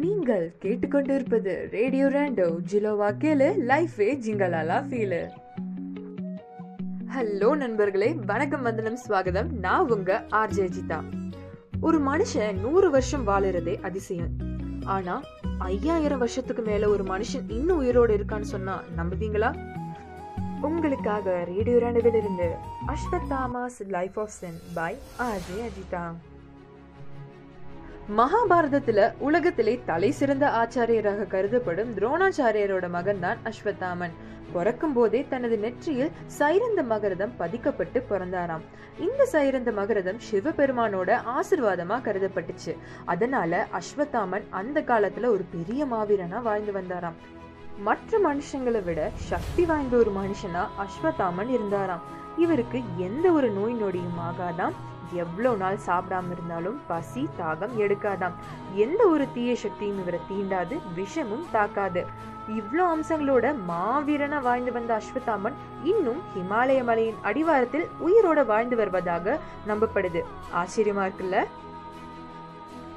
நீங்கள் கேட்டுக்கொண்டிருப்பது ரேடியோ ரேண்டோ ஜிலோவா கேளு லைஃபே ஜிங்கலாலா ஃபீலு ஹலோ நண்பர்களே வணக்கம் வந்தனம் ஸ்வாகதம். நான் உங்க ஆர்ஜே ஜிதா ஒரு மனுஷன் நூறு வருஷம் வாழுறதே அதிசயம். ஆனா ஐயாயிரம் வருஷத்துக்கு மேல ஒரு மனுஷன் இன்னும் உயிரோடு இருக்கான்னு சொன்னா நம்புவீங்களா? உங்களுக்காக ரேடியோ ரேண்டோவில் இருந்து Ashwatthama's life of Zen by RJ Ajitha. மகாபாரதத்துல உலகத்திலே தலை சிறந்த ஆச்சாரியராக கருதப்படும் துரோணாச்சாரியரோட மகன் தான் அஸ்வத்தாமன். பிறக்கும் போதே தனது நெற்றியில் சைரந்த மகரதம் பதிக்கப்பட்டு பிறந்தாராம். இந்த சைரந்த மகரதம் சிவபெருமானோட ஆசிர்வாதமா கருதப்பட்டுச்சு. அதனால அஸ்வத்தாமன் அந்த காலத்துல ஒரு பெரிய மாவீரனா வாழ்ந்து வந்தாராம். மற்ற மனுஷங்களை விட சக்தி வாய்ந்த ஒரு மனுஷனா அஸ்வதாமன் இருந்தாராம். இவருக்கு எந்த ஒரு நோய் நொடியும் ஆகாதாம். எவ்வளவு நாள் சாப்பிடாம இருந்தாலும் பசி தாகம் எடுக்காதாம். எந்த ஒரு தீய சக்தியும் இவரை தீண்டாது விஷமும் தாக்காது. இவ்வளோ அம்சங்களோட மாவீரனா வாழ்ந்து வந்த அஸ்வத்தாமன் இன்னும் ஹிமாலய மலையின் அடிவாரத்தில் உயிரோட வாழ்ந்து வருவதாக நம்பப்படுது. ஆச்சரியமா இருக்குல்ல?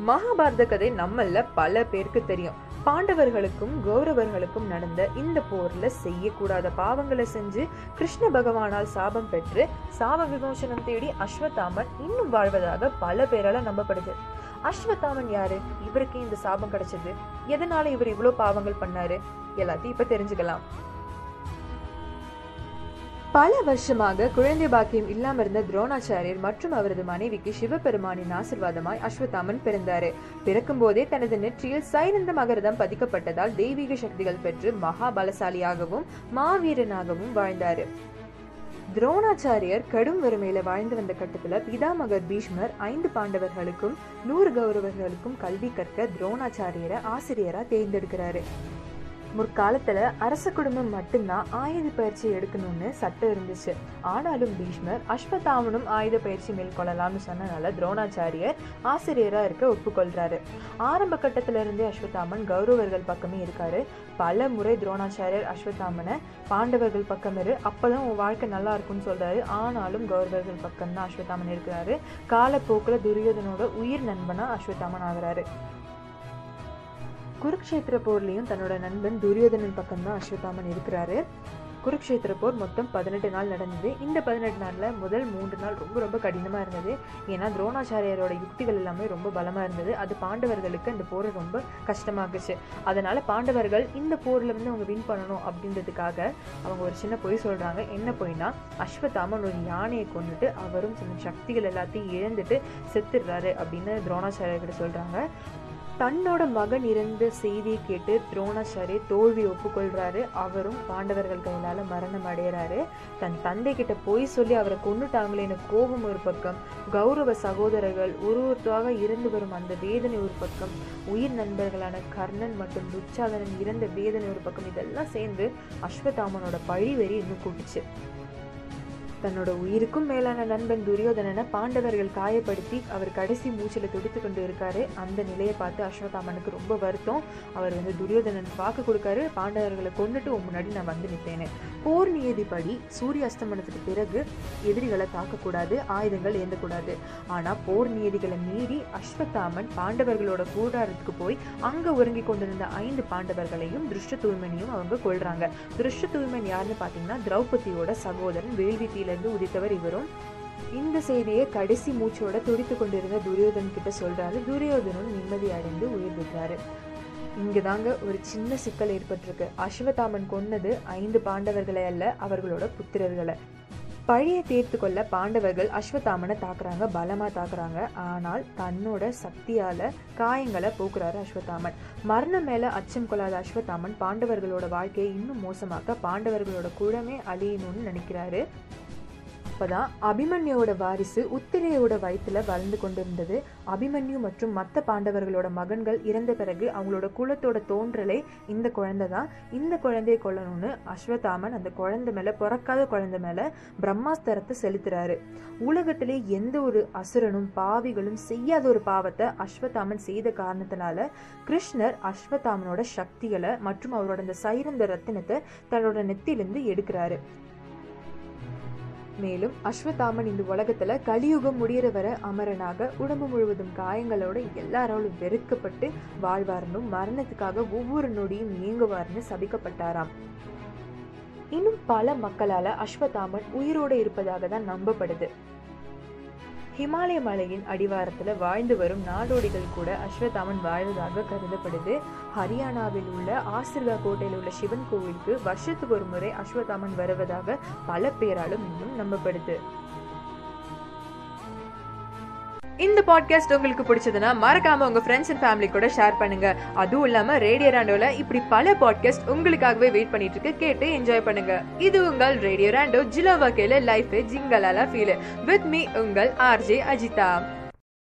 மகாபாரத கதை நம்மள பல பேருக்கு தெரியும். பாண்டவர்களுக்கும் கௌரவர்களுக்கும் நடந்த இந்த போர்ல செய்யக்கூடாத பாவங்களை செஞ்சு கிருஷ்ண பகவானால் சாபம் பெற்று சாப விமோசனம் தேடி அஸ்வத்தாமன் இன்னும் வாழ்வதாக பல பேரால நம்பப்படுது. அஸ்வத்தாமன் யாரு? இவருக்கு இந்த சாபம் கிடைச்சது. எதனால இவர் இவ்வளவு பாவங்கள் பண்ணாரு? எல்லாத்தையும் இப்ப தெரிஞ்சுக்கலாம். பல வருஷமாக குழந்தை பாக்கியம் இல்லாம இருந்த துரோணாச்சாரியர் மற்றும் அவரது மனைவிக்கு சிவபெருமானின் ஆசிர்வாதமாய் அஸ்வத்தாமன் பிறந்தாரு. பிறக்கும் போதே தனது நெற்றியில் சைரந்த மகரதம் பதிக்கப்பட்டதால் தெய்வீக சக்திகள் பெற்று மகாபலசாலியாகவும் மாவீரனாகவும் வாழ்ந்தாரு. துரோணாச்சாரியர் கடும் வறுமையில வாழ்ந்து வந்த கட்டத்துல பிதாமகர் பீஷ்மர் ஐந்து பாண்டவர்களுக்கும் நூறு கௌரவர்களுக்கும் கல்வி கற்க துரோணாச்சாரியரை ஆசிரியரா தேர்ந்தெடுக்கிறாரு. முற்காலத்துல அரச குடும்பம் மட்டும்தான் ஆயுத பயிற்சி எடுக்கணும்னு சட்டம் இருந்துச்சு. ஆனாலும் பீஷ்மர் அஸ்வத்தாமனும் ஆயுத பயிற்சி மேற்கொள்ளலாம்னு சொன்னனால துரோணாச்சாரியர் ஆசிரியரா இருக்க ஒப்புக்கொள்றாரு. ஆரம்ப கட்டத்துல இருந்தே அஸ்வத்தாமன் கௌரவர்கள் பக்கமே இருக்காரு. பல முறை துரோணாச்சாரியர் அஸ்வத்தாமனை பாண்டவர்கள் பக்கம் இரு அப்பதான் உன் வாழ்க்கை நல்லா இருக்கும்னு சொல்றாரு. ஆனாலும் கௌரவர்கள் பக்கம் தான் அஸ்வத்தாமன் இருக்கிறாரு. காலப்போக்குல துரியோதனோட உயிர் நண்பனா அஸ்வத்தாமன் ஆகிறாரு. குருக்ஷேத்திர போர்லேயும் தன்னோட நண்பன் துரியோதனன் பக்கம் தான் அஸ்வத்தாமன் இருக்கிறாரு. குருக்ஷேத்திர போர் மொத்தம் பதினெட்டு நாள் நடந்தது. இந்த பதினெட்டு நாளில் முதல் மூன்று நாள் ரொம்ப ரொம்ப கடினமாக இருந்தது. ஏன்னா துரோணாச்சாரியரோட யுக்திகள் எல்லாமே ரொம்ப பலமாக இருந்தது. அது பாண்டவர்களுக்கு அந்த போரை ரொம்ப கஷ்டமாகுச்சு அதனால் பாண்டவர்கள் இந்த போரில் வந்து அவங்க வின் பண்ணணும் அப்படின்றதுக்காக அவங்க ஒரு சின்ன பொய் சொல்கிறாங்க என்ன பொய்னா அஸ்வத்தாமன் ஒரு யானையை கொண்டுட்டு அவரும் சின்ன சக்திகள் எல்லாத்தையும் இழந்துட்டு செத்துடுறாரு அப்படின்னு துரோணாச்சாரியர்கிட்ட சொல்கிறாங்க தன்னோட மகன் இறந்த செய்தியை கேட்டு துரோணாச்சாரி தோல்வி ஒப்புக்கொள்றாரு. அவரும் பாண்டவர்கள் கையிலால மரணம் அடைகிறாரு தன் தந்தை கிட்ட போய் சொல்லி அவரை கொண்டுட்டாங்களேன்னு கோபம் ஒரு பக்கம். கௌரவ சகோதரர்கள் ஒரு ஒருத்தராக இறந்து வரும் அந்த வேதனை ஒரு பக்கம். உயிர் நண்பர்களான கர்ணன் மற்றும் துச்சாதனன் இறந்த வேதனை ஒரு பக்கம். இதெல்லாம் சேர்ந்து அஸ்வதாமனோட பழிவெறி இன்னும் கூட்டுச்சு. தன்னோட உயிருக்கும் மேலான நண்பன் துரியோதனனை பாண்டவர்கள் காயப்படுத்தி அவர் கடைசி மூச்சில் துடித்து கொண்டு இருக்காரு. அந்த நிலையை பார்த்து அஸ்வத்தாமனுக்கு ரொம்ப வருத்தம். அவர் வந்து துரியோதனன் வாக்கு கொடுக்காரு. பாண்டவர்களை கொண்டுட்டு முன்னாடி நான் வந்து நிற்பேன்னு போர் நியதிப்படி சூரிய அஸ்தமனத்துக்கு பிறகு எதிரிகளை தாக்கக்கூடாது ஆயுதங்கள் ஏந்தக்கூடாது. ஆனால் போர் நியதிகளை மீறி அஸ்வத்தாமன் பாண்டவர்களோட கூடாரத்துக்கு போய் அங்கே உறங்கி கொண்டிருந்த ஐந்து பாண்டவர்களையும் திருஷ்டதூய்மனையும் அவங்க கொள்றாங்க திருஷ்டதூய்மன் யாருன்னு பார்த்தீங்கன்னா திரௌபதியோட சகோதரன் வேள்வி இருந்து உதித்தவர் இவரும். இந்த செய்தியை கடைசி மூச்சோட துடித்து கொண்டிருந்த துரியோதன் கிட்ட சொல்றாரு. துரியோதனும் நிம்மதி அடைந்து உயிர் விடுறாரு இங்குதாங்க ஒரு சின்ன சிக்கல் ஏற்பட்டிருக்கு. அஸ்வதாமன் கொன்னது ஐந்து பாண்டவர்களை அல்ல அவர்களோட புத்திரர்களை. பழியை தீர்த்து கொள்ள பாண்டவர்கள் அஸ்வத்தாமனை தாக்குறாங்க பலமா தாக்குறாங்க. ஆனால் தன்னோட சக்தியால காயங்களை போக்குறாரு அஸ்வத்தாமன். மரணம் மேல அச்சம் கொள்ளாத அஸ்வத்தாமன் பாண்டவர்களோட வாழ்க்கையை இன்னும் மோசமாக்க பாண்டவர்களோட குழமே அழியணும்னு நினைக்கிறாரு. அப்பதான் அபிமன்யோட வாரிசு உத்திரையோட வயிற்றுல வளர்ந்து கொண்டிருந்தது. அபிமன்யு மற்றும் மற்ற பாண்டவர்களோட மகன்கள் இறந்த பிறகு அவங்களோட குலத்தோட தோன்றலே இந்த குழந்தை தான் இந்த குழந்தையை கொல்லணும்னு அஸ்வதாமன் அந்த குழந்தை மேல பிறக்காத குழந்தை மேல பிரம்மாஸ்திரத்தை செலுத்துறாரு. உலகத்திலே எந்த ஒரு அசுரனும் பாவிகளும் செய்யாத ஒரு பாவத்தை அஸ்வதாமன் செய்த காரணத்தினால கிருஷ்ணர் அஸ்வதாமனோட சக்திகளை மற்றும் அவரோட அந்த சைரந்த ரத்தினத்தை தன்னோட நெத்திலிருந்து எடுக்கிறாரு. மேலும் அஸ்வத்தாமன் இந்த உலகத்துல கலியுகம் முடியிற வர அமரனாக உடம்பு முழுவதும் காயங்களோட எல்லாராலும் வெறுக்கப்பட்டு வாழ்வாரனும் மரணத்துக்காக ஒவ்வொரு நொடியும் நீங்குவார்னு சபிக்கப்பட்டாராம். இன்னும் பல மக்களால அஸ்வத்தாமன் உயிரோடு இருப்பதாக தான் நம்பப்படுது. ஹிமாலய மலையின் அடிவாரத்தில் வாழ்ந்து வரும் நாடோடிகள் கூட அஸ்வத்தாமன் வாழ்வதாக கருதப்படுது. ஹரியானாவில் உள்ள ஆசிர்கா கோட்டையில் உள்ள சிவன் கோவிலுக்கு வருஷத்துக்கு ஒரு முறை அஸ்வத்தாமன் வருவதாக பல பேராலும் இன்னும் நம்பப்படுது. இந்த பாட்காஸ்ட் உங்களுக்கு பிடிச்சதுன்னா மறக்காம உங்க ஃப்ரெண்ட்ஸ் அண்ட் ஃபேமிலி கூட ஷேர் பண்ணுங்க. அதுவும் இல்லாம ரேடியோ ராண்டோல இப்படி பல பாட்காஸ்ட் உங்களுக்காகவே வெயிட் பண்ணிட்டு இருக்கு. கேட்டு என்ஜாய் பண்ணுங்க. இது உங்கள் ரேடியோ ராண்டோ ஜிலோவா கேல லைஃப் ஜிங்கலாலா ஃபீல் வித் மீ உங்கள் ஆர்ஜே அஜிதா.